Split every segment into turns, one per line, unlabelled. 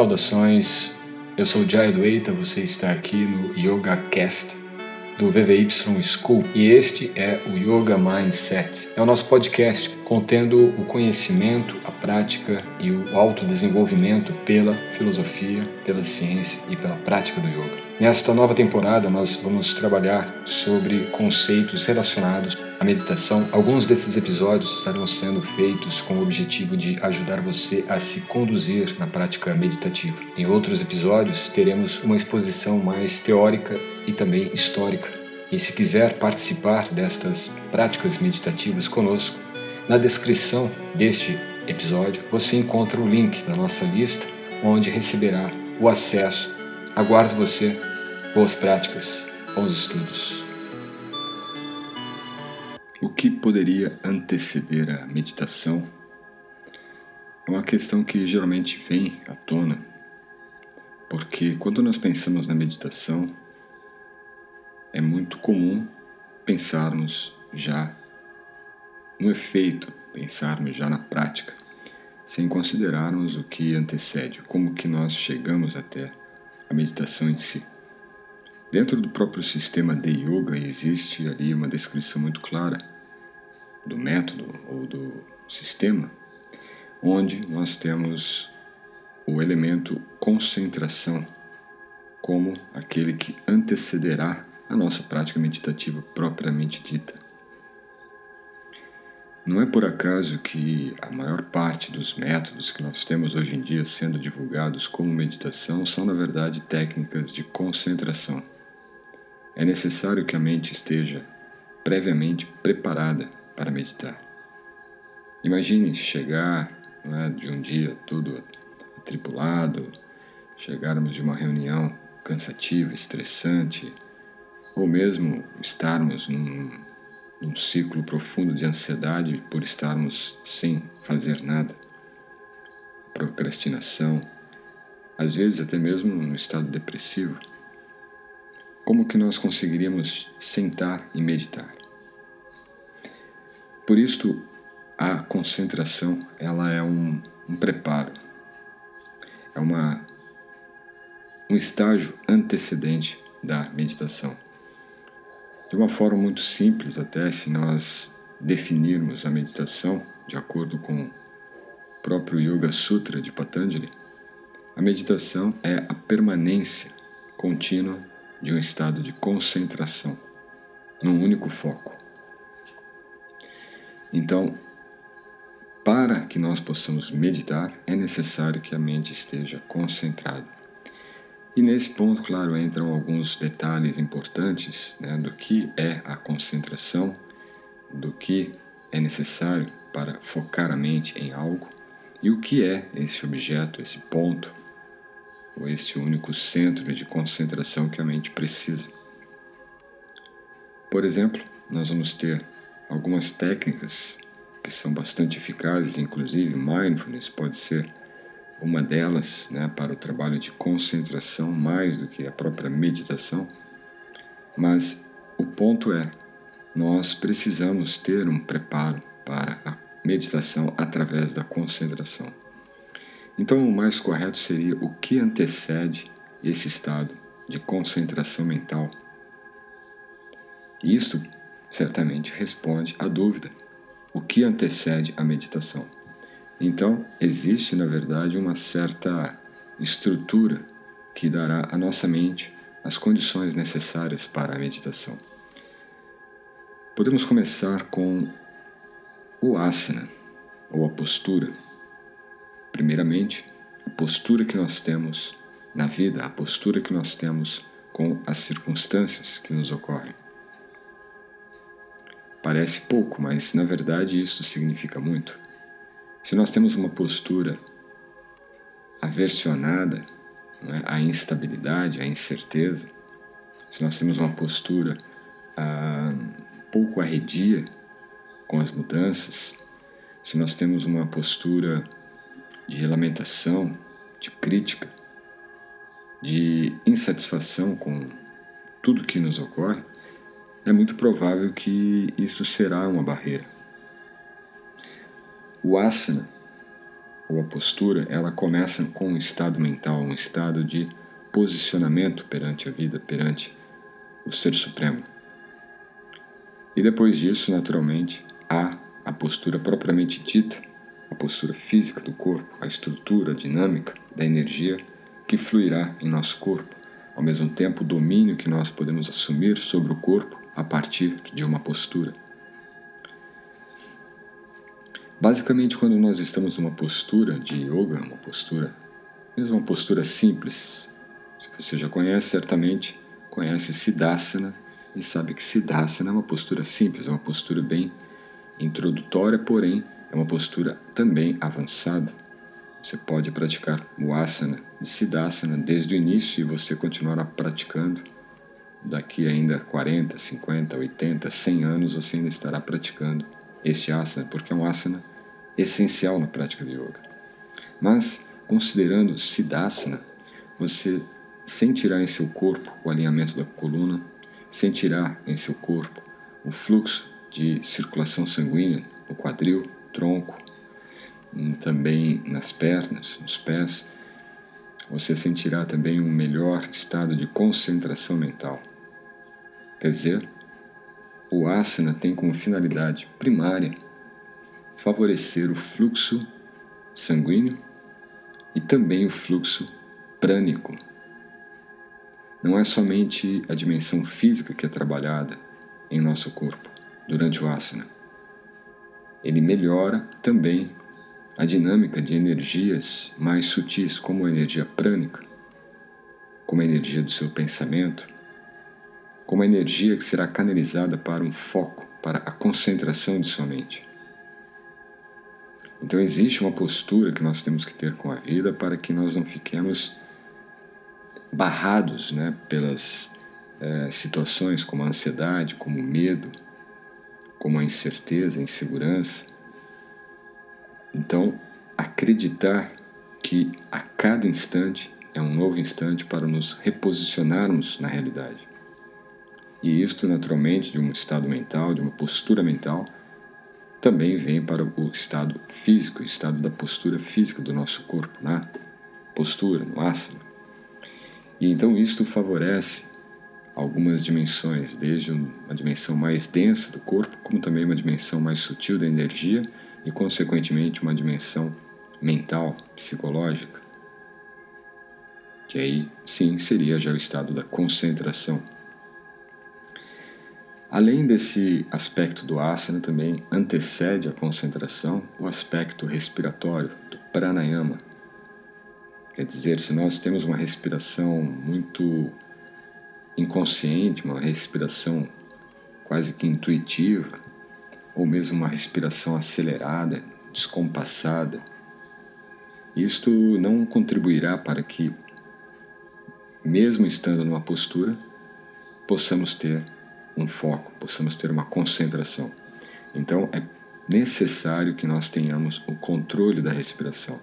Saudações, eu sou Jai Dueita, você está aqui no Yoga Cast do VVY School e este é o Yoga Mindset. É o nosso podcast contendo o conhecimento, a prática e o autodesenvolvimento pela filosofia, pela ciência e pela prática do yoga. Nesta nova temporada, nós vamos trabalhar sobre conceitos relacionados à meditação. Alguns desses episódios estarão sendo feitos com o objetivo de ajudar você a se conduzir na prática meditativa. Em outros episódios, teremos uma exposição mais teórica e também histórica. E se quiser participar destas práticas meditativas conosco, na descrição deste episódio você encontra o link da nossa lista onde receberá o acesso. Aguardo você Boas práticas, bons estudos.
O que poderia anteceder a meditação é uma questão que geralmente vem à tona, porque quando nós pensamos na meditação, é muito comum pensarmos já no efeito, pensarmos já na prática, sem considerarmos o que antecede, como que nós chegamos até a meditação em si. Dentro do próprio sistema de yoga existe ali uma descrição muito clara do método ou do sistema, onde nós temos o elemento concentração como aquele que antecederá a nossa prática meditativa propriamente dita. Não é por acaso que a maior parte dos métodos que nós temos hoje em dia sendo divulgados como meditação são, na verdade, técnicas de concentração é necessário que a mente esteja previamente preparada para meditar. Imagine chegar é, de um dia todo atribulado, chegarmos de uma reunião cansativa, estressante, ou mesmo estarmos num, num ciclo profundo de ansiedade por estarmos sem fazer nada, procrastinação, às vezes até mesmo no estado depressivo. Como que nós conseguiríamos sentar e meditar? Por isso, a concentração ela é um, um preparo, é uma, um estágio antecedente da meditação. De uma forma muito simples, até se nós definirmos a meditação de acordo com o próprio Yoga Sutra de Patanjali, a meditação é a permanência contínua de um estado de concentração num único foco. Então, para que nós possamos meditar, é necessário que a mente esteja concentrada. E nesse ponto, claro, entram alguns detalhes importantes né, do que é a concentração, do que é necessário para focar a mente em algo e o que é esse objeto, esse ponto ou este único centro de concentração que a mente precisa. Por exemplo, nós vamos ter algumas técnicas que são bastante eficazes, inclusive mindfulness pode ser uma delas né, para o trabalho de concentração mais do que a própria meditação. Mas o ponto é, nós precisamos ter um preparo para a meditação através da concentração. Então, o mais correto seria o que antecede esse estado de concentração mental. Isto certamente responde à dúvida: o que antecede a meditação? Então, existe, na verdade, uma certa estrutura que dará à nossa mente as condições necessárias para a meditação. Podemos começar com o asana, ou a postura Primeiramente, a postura que nós temos na vida, a postura que nós temos com as circunstâncias que nos ocorrem. Parece pouco, mas na verdade isso significa muito. Se nós temos uma postura aversionada é, à instabilidade, à incerteza, se nós temos uma postura ah, pouco arredia com as mudanças, se nós temos uma postura de lamentação, de crítica, de insatisfação com tudo que nos ocorre, é muito provável que isso será uma barreira. O asana ou a postura, ela começa com um estado mental, um estado de posicionamento perante a vida, perante o Ser Supremo. E depois disso, naturalmente, há a postura propriamente dita, a postura física do corpo, a estrutura a dinâmica da energia que fluirá em nosso corpo, ao mesmo tempo o domínio que nós podemos assumir sobre o corpo a partir de uma postura. Basicamente, quando nós estamos numa postura de yoga, uma postura, mesmo uma postura simples, se você já conhece, certamente conhece Siddhasana e sabe que Siddhasana é uma postura simples, é uma postura bem introdutória, porém é uma postura também avançada. Você pode praticar o asana de Siddhasana desde o início e você continuará praticando. Daqui ainda 40, 50, 80, 100 anos você ainda estará praticando este asana, porque é um asana essencial na prática de yoga. Mas, considerando Siddhasana, você sentirá em seu corpo o alinhamento da coluna, sentirá em seu corpo o fluxo de circulação sanguínea no quadril, tronco, hum, também nas pernas, nos pés. Você sentirá também um melhor estado de concentração mental. Quer dizer, o asana tem como finalidade primária favorecer o fluxo sanguíneo e também o fluxo prânico. Não é somente a dimensão física que é trabalhada em nosso corpo durante o asana. Ele melhora também a dinâmica de energias mais sutis, como a energia prânica, como a energia do seu pensamento, como a energia que será canalizada para um foco, para a concentração de sua mente. Então existe uma postura que nós temos que ter com a vida para que nós não fiquemos barrados né, pelas é, situações como a ansiedade, como o medo, como a incerteza, a insegurança. Então, acreditar que a cada instante é um novo instante para nos reposicionarmos na realidade. E isto, naturalmente, de um estado mental, de uma postura mental, também vem para o estado físico, o estado da postura física do nosso corpo, né? Postura, no asana. E então isto favorece algumas dimensões, desde uma dimensão mais densa do corpo, como também uma dimensão mais sutil da energia e, consequentemente, uma dimensão mental, psicológica, que aí sim seria já o estado da concentração. Além desse aspecto do asana, também antecede a concentração o aspecto respiratório, do pranayama. Quer dizer, se nós temos uma respiração muito inconsciente, uma respiração quase que intuitiva, ou mesmo uma respiração acelerada, descompassada, isto não contribuirá para que, mesmo estando numa postura, possamos ter um foco, possamos ter uma concentração. Então é necessário que nós tenhamos o controle da respiração.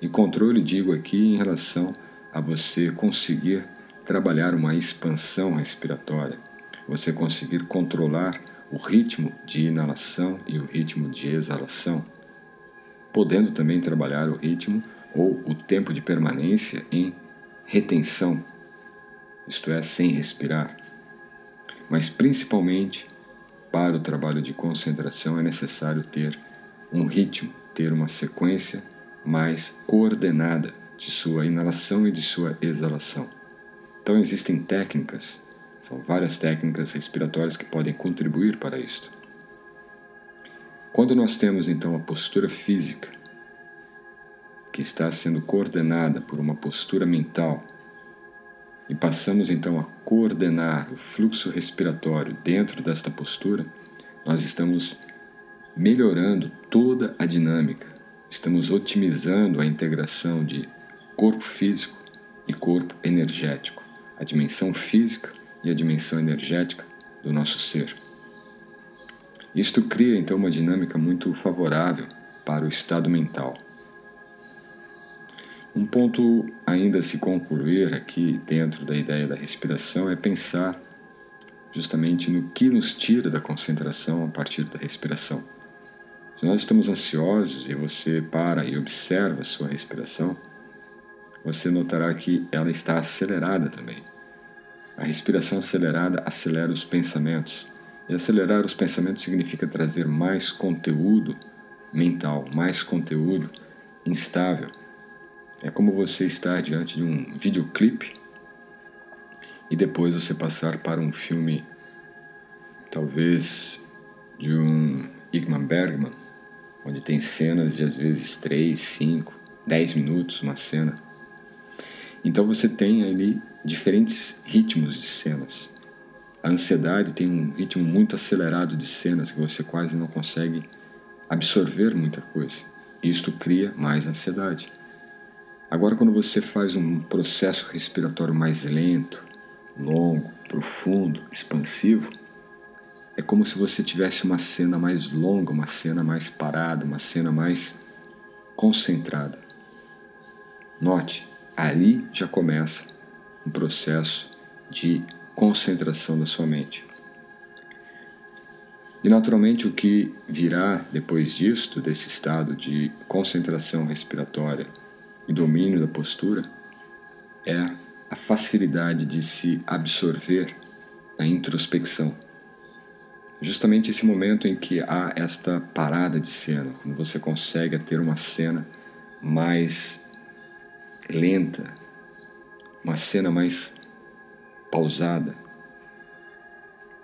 E controle, digo aqui, em relação a você conseguir trabalhar uma expansão respiratória, você conseguir controlar o ritmo de inalação e o ritmo de exalação, podendo também trabalhar o ritmo ou o tempo de permanência em retenção, isto é, sem respirar. Mas principalmente para o trabalho de concentração é necessário ter um ritmo, ter uma sequência mais coordenada de sua inalação e de sua exalação. Então existem técnicas, são várias técnicas respiratórias que podem contribuir para isto. Quando nós temos então a postura física, que está sendo coordenada por uma postura mental, e passamos então a coordenar o fluxo respiratório dentro desta postura, nós estamos melhorando toda a dinâmica, estamos otimizando a integração de corpo físico e corpo energético a dimensão física e a dimensão energética do nosso ser. Isto cria então uma dinâmica muito favorável para o estado mental. Um ponto ainda a se concluir aqui dentro da ideia da respiração é pensar justamente no que nos tira da concentração a partir da respiração. Se nós estamos ansiosos e você para e observa a sua respiração, você notará que ela está acelerada também. A respiração acelerada acelera os pensamentos. E acelerar os pensamentos significa trazer mais conteúdo mental, mais conteúdo instável. É como você estar diante de um videoclipe e depois você passar para um filme, talvez de um Igmar Bergman, onde tem cenas de às vezes 3, 5, 10 minutos, uma cena. Então você tem ali diferentes ritmos de cenas. A ansiedade tem um ritmo muito acelerado de cenas que você quase não consegue absorver muita coisa. Isto cria mais ansiedade. Agora, quando você faz um processo respiratório mais lento, longo, profundo, expansivo, é como se você tivesse uma cena mais longa, uma cena mais parada, uma cena mais concentrada. Note, ali já começa um processo de concentração da sua mente. E naturalmente o que virá depois disto, desse estado de concentração respiratória e domínio da postura, é a facilidade de se absorver na introspecção justamente esse momento em que há esta parada de cena, quando você consegue ter uma cena mais lenta, uma cena mais pausada.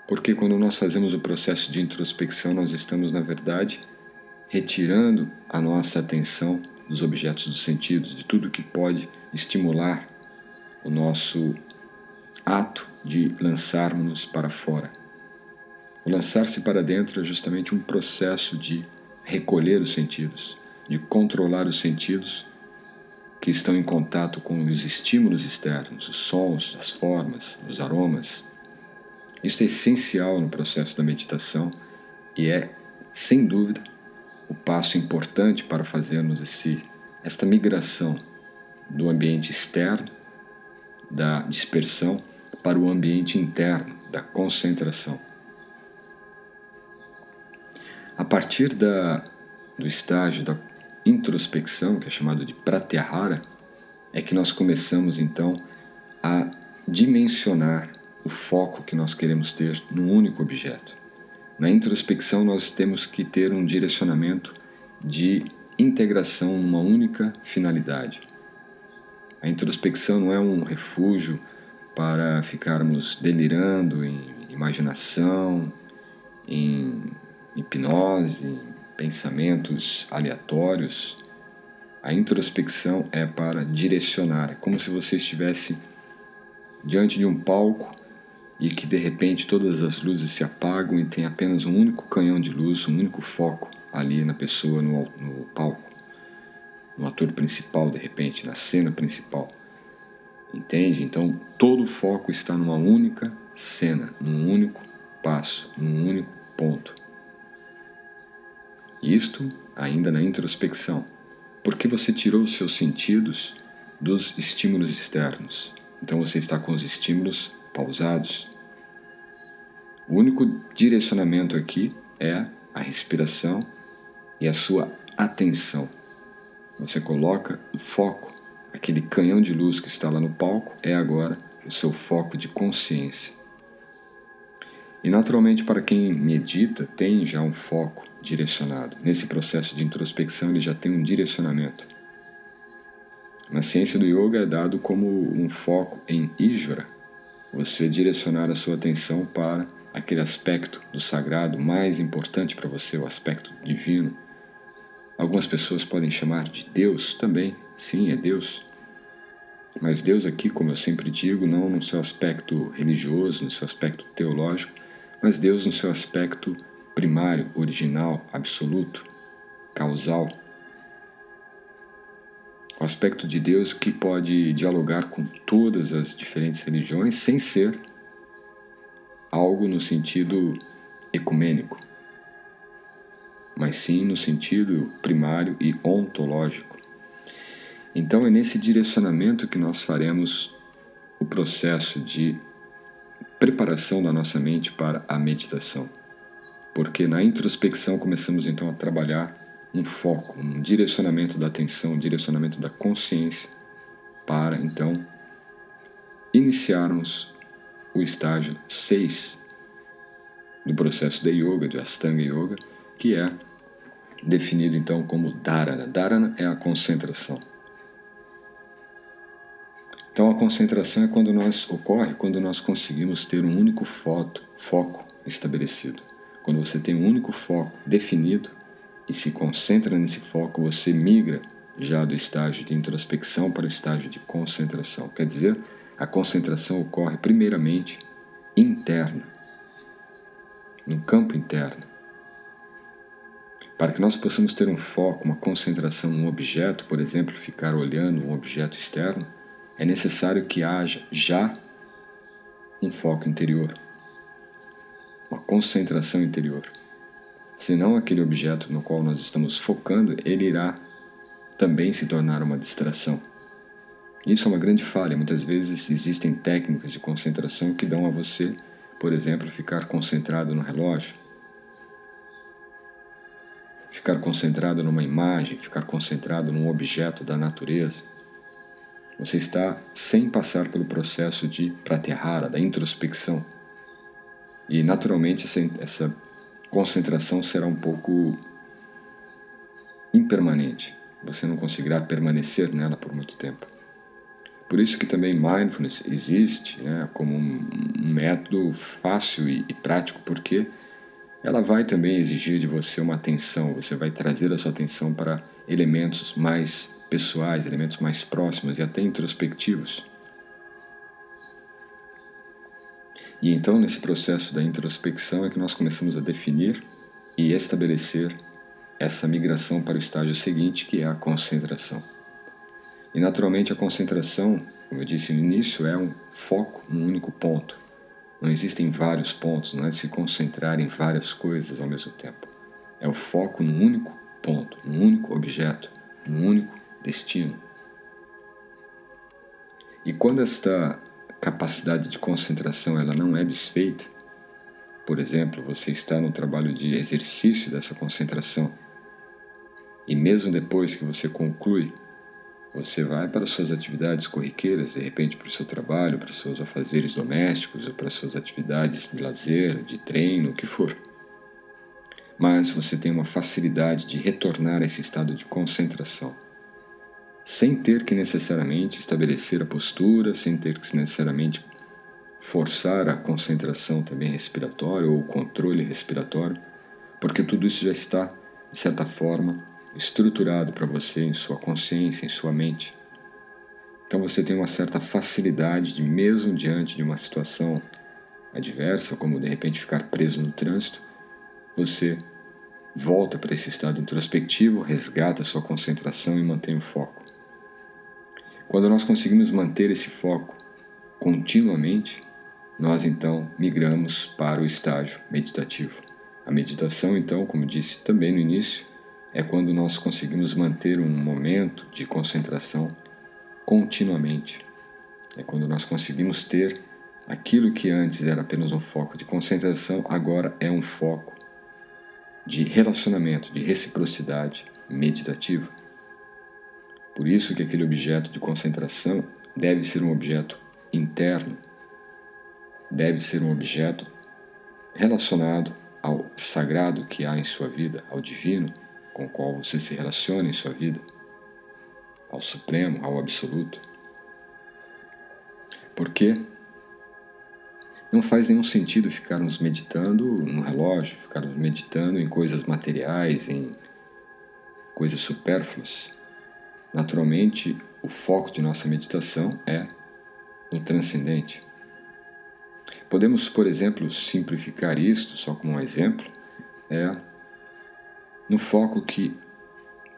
Porque quando nós fazemos o processo de introspecção, nós estamos, na verdade, retirando a nossa atenção dos objetos dos sentidos, de tudo que pode estimular o nosso ato de lançarmos-nos para fora. O lançar-se para dentro é justamente um processo de recolher os sentidos, de controlar os sentidos que estão em contato com os estímulos externos, os sons, as formas, os aromas. Isso é essencial no processo da meditação e é, sem dúvida, o passo importante para fazermos esse, esta migração do ambiente externo, da dispersão, para o ambiente interno, da concentração. A partir da, do estágio da introspecção, que é chamado de pratyahara, é que nós começamos então a dimensionar o foco que nós queremos ter num único objeto. Na introspecção, nós temos que ter um direcionamento de integração numa única finalidade. A introspecção não é um refúgio para ficarmos delirando em imaginação, em hipnose, pensamentos aleatórios, a introspecção é para direcionar. É como se você estivesse diante de um palco e que de repente todas as luzes se apagam e tem apenas um único canhão de luz, um único foco ali na pessoa, no, no palco, no ator principal, de repente, na cena principal. Entende? Então todo o foco está numa única cena, num único passo, num único ponto. Isto ainda na introspecção, porque você tirou os seus sentidos dos estímulos externos. Então você está com os estímulos pausados. O único direcionamento aqui é a respiração e a sua atenção. Você coloca o foco, aquele canhão de luz que está lá no palco, é agora o seu foco de consciência. E naturalmente, para quem medita, tem já um foco direcionado. Nesse processo de introspecção, ele já tem um direcionamento. Na ciência do yoga é dado como um foco em Ijvara, você direcionar a sua atenção para aquele aspecto do sagrado mais importante para você, o aspecto divino. Algumas pessoas podem chamar de Deus também, sim, é Deus. Mas Deus aqui, como eu sempre digo, não no seu aspecto religioso, no seu aspecto teológico, mas Deus no seu aspecto primário, original, absoluto, causal. O aspecto de Deus que pode dialogar com todas as diferentes religiões sem ser algo no sentido ecumênico, mas sim no sentido primário e ontológico. Então é nesse direcionamento que nós faremos o processo de preparação da nossa mente para a meditação. Porque na introspecção começamos então a trabalhar um foco, um direcionamento da atenção, um direcionamento da consciência para então iniciarmos o estágio 6 do processo de yoga, de Astanga Yoga, que é definido então como Dharana. Dharana é a concentração. Então a concentração é quando nós ocorre quando nós conseguimos ter um único foto, foco estabelecido. Quando você tem um único foco definido e se concentra nesse foco, você migra já do estágio de introspecção para o estágio de concentração. Quer dizer, a concentração ocorre primeiramente interna, no campo interno. Para que nós possamos ter um foco, uma concentração num objeto, por exemplo, ficar olhando um objeto externo, é necessário que haja já um foco interior, uma concentração interior. Senão, aquele objeto no qual nós estamos focando, ele irá também se tornar uma distração. Isso é uma grande falha. Muitas vezes existem técnicas de concentração que dão a você, por exemplo, ficar concentrado no relógio, ficar concentrado numa imagem, ficar concentrado num objeto da natureza. Você está sem passar pelo processo de pratyahara, da introspecção. E naturalmente essa, essa concentração será um pouco impermanente. Você não conseguirá permanecer nela por muito tempo. Por isso que também mindfulness existe né, como um, método fácil e, e prático, porque ela vai também exigir de você uma atenção, você vai trazer a sua atenção para elementos mais pessoais, elementos mais próximos e até introspectivos. E então, nesse processo da introspecção, é que nós começamos a definir e estabelecer essa migração para o estágio seguinte, que é a concentração. E naturalmente, a concentração, como eu disse no início, é um foco num único ponto. Não existem vários pontos, não é se concentrar em várias coisas ao mesmo tempo. É o foco num único ponto, num único objeto, num único destino. E quando esta capacidade de concentração ela não é desfeita, por exemplo, você está no trabalho de exercício dessa concentração e mesmo depois que você conclui, você vai para suas atividades corriqueiras, de repente para o seu trabalho, para seus afazeres domésticos ou para as suas atividades de lazer, de treino, o que for. Mas você tem uma facilidade de retornar a esse estado de concentração sem ter que necessariamente estabelecer a postura, sem ter que necessariamente forçar a concentração também respiratória ou o controle respiratório, porque tudo isso já está, de certa forma, estruturado para você em sua consciência, em sua mente. Então você tem uma certa facilidade de, mesmo diante de uma situação adversa, como de repente ficar preso no trânsito, você volta para esse estado introspectivo, resgata sua concentração e mantém o foco. Quando nós conseguimos manter esse foco continuamente, nós então migramos para o estágio meditativo. A meditação, então, como disse também no início, é quando nós conseguimos manter um momento de concentração continuamente. É quando nós conseguimos ter aquilo que antes era apenas um foco de concentração, agora é um foco de relacionamento, de reciprocidade meditativa. Por isso que aquele objeto de concentração deve ser um objeto interno, deve ser um objeto relacionado ao sagrado que há em sua vida, ao divino com o qual você se relaciona em sua vida, ao supremo, ao absoluto. Porque não faz nenhum sentido ficarmos meditando no relógio, ficarmos meditando em coisas materiais, em coisas supérfluas. Naturalmente, o foco de nossa meditação é no transcendente. Podemos, por exemplo, simplificar isto só como um exemplo, é no foco que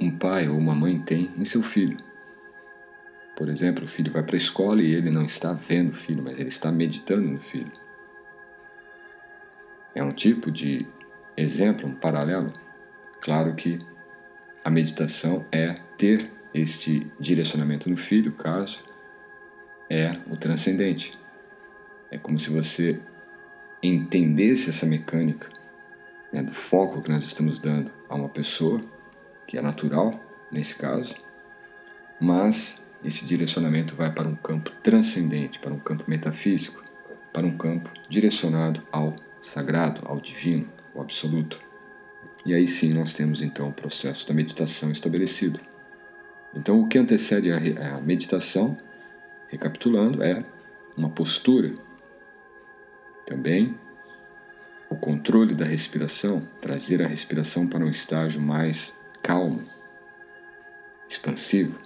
um pai ou uma mãe tem em seu filho. Por exemplo, o filho vai para a escola e ele não está vendo o filho, mas ele está meditando no filho. É um tipo de exemplo, um paralelo. Claro que a meditação é ter este direcionamento no filho, caso, é o transcendente. É como se você entendesse essa mecânica né, do foco que nós estamos dando a uma pessoa, que é natural nesse caso, mas esse direcionamento vai para um campo transcendente, para um campo metafísico, para um campo direcionado ao sagrado, ao divino, ao absoluto. E aí sim nós temos então o processo da meditação estabelecido. Então o que antecede a meditação, recapitulando, é uma postura. Também o controle da respiração, trazer a respiração para um estágio mais calmo, expansivo.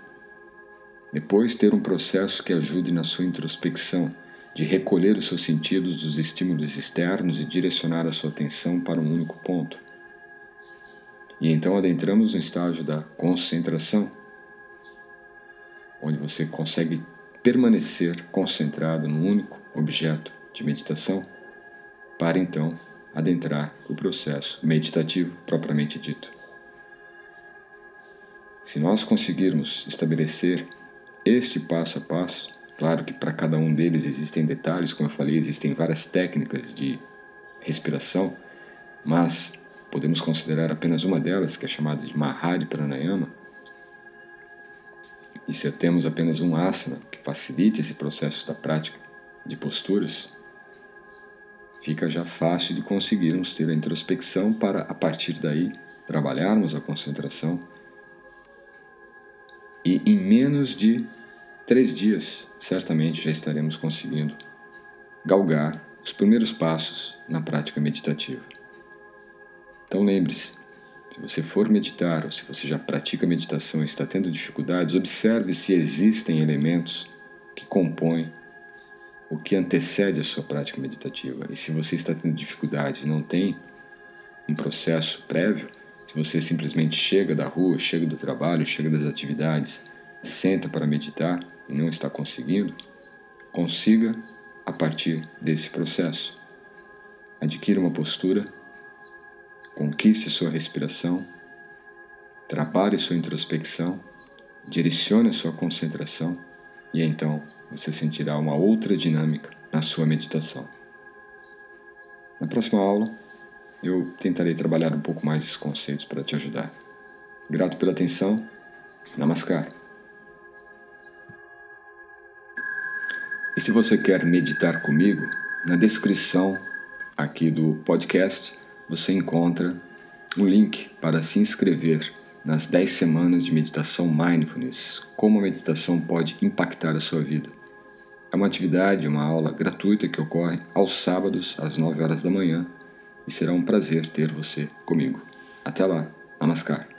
Depois, ter um processo que ajude na sua introspecção, de recolher os seus sentidos dos estímulos externos e direcionar a sua atenção para um único ponto. E então adentramos no estágio da concentração, onde você consegue permanecer concentrado num único objeto de meditação, para então adentrar o processo meditativo propriamente dito. Se nós conseguirmos estabelecer este passo a passo, claro que para cada um deles existem detalhes, como eu falei, existem várias técnicas de respiração, mas podemos considerar apenas uma delas, que é chamada de Mahadi Pranayama. E se temos apenas um asana que facilite esse processo da prática de posturas, fica já fácil de conseguirmos ter a introspecção para, a partir daí, trabalharmos a concentração. E em menos de três dias, certamente já estaremos conseguindo galgar os primeiros passos na prática meditativa. Então lembre-se, se você for meditar ou se você já pratica meditação e está tendo dificuldades, observe se existem elementos que compõem o que antecede a sua prática meditativa. E se você está tendo dificuldades e não tem um processo prévio, se você simplesmente chega da rua, chega do trabalho, chega das atividades, senta para meditar e não está conseguindo, consiga a partir desse processo. Adquira uma postura, conquiste sua respiração, trabalhe sua introspecção, direcione sua concentração e então você sentirá uma outra dinâmica na sua meditação. Na próxima aula, eu tentarei trabalhar um pouco mais esses conceitos para te ajudar. Grato pela atenção. Namaskar. E se você quer meditar comigo, na descrição aqui do podcast você encontra um link para se inscrever nas 10 semanas de meditação mindfulness, como a meditação pode impactar a sua vida. É uma atividade, uma aula gratuita que ocorre aos sábados às 9 horas da manhã e será um prazer ter você comigo. Até lá, Namaskar.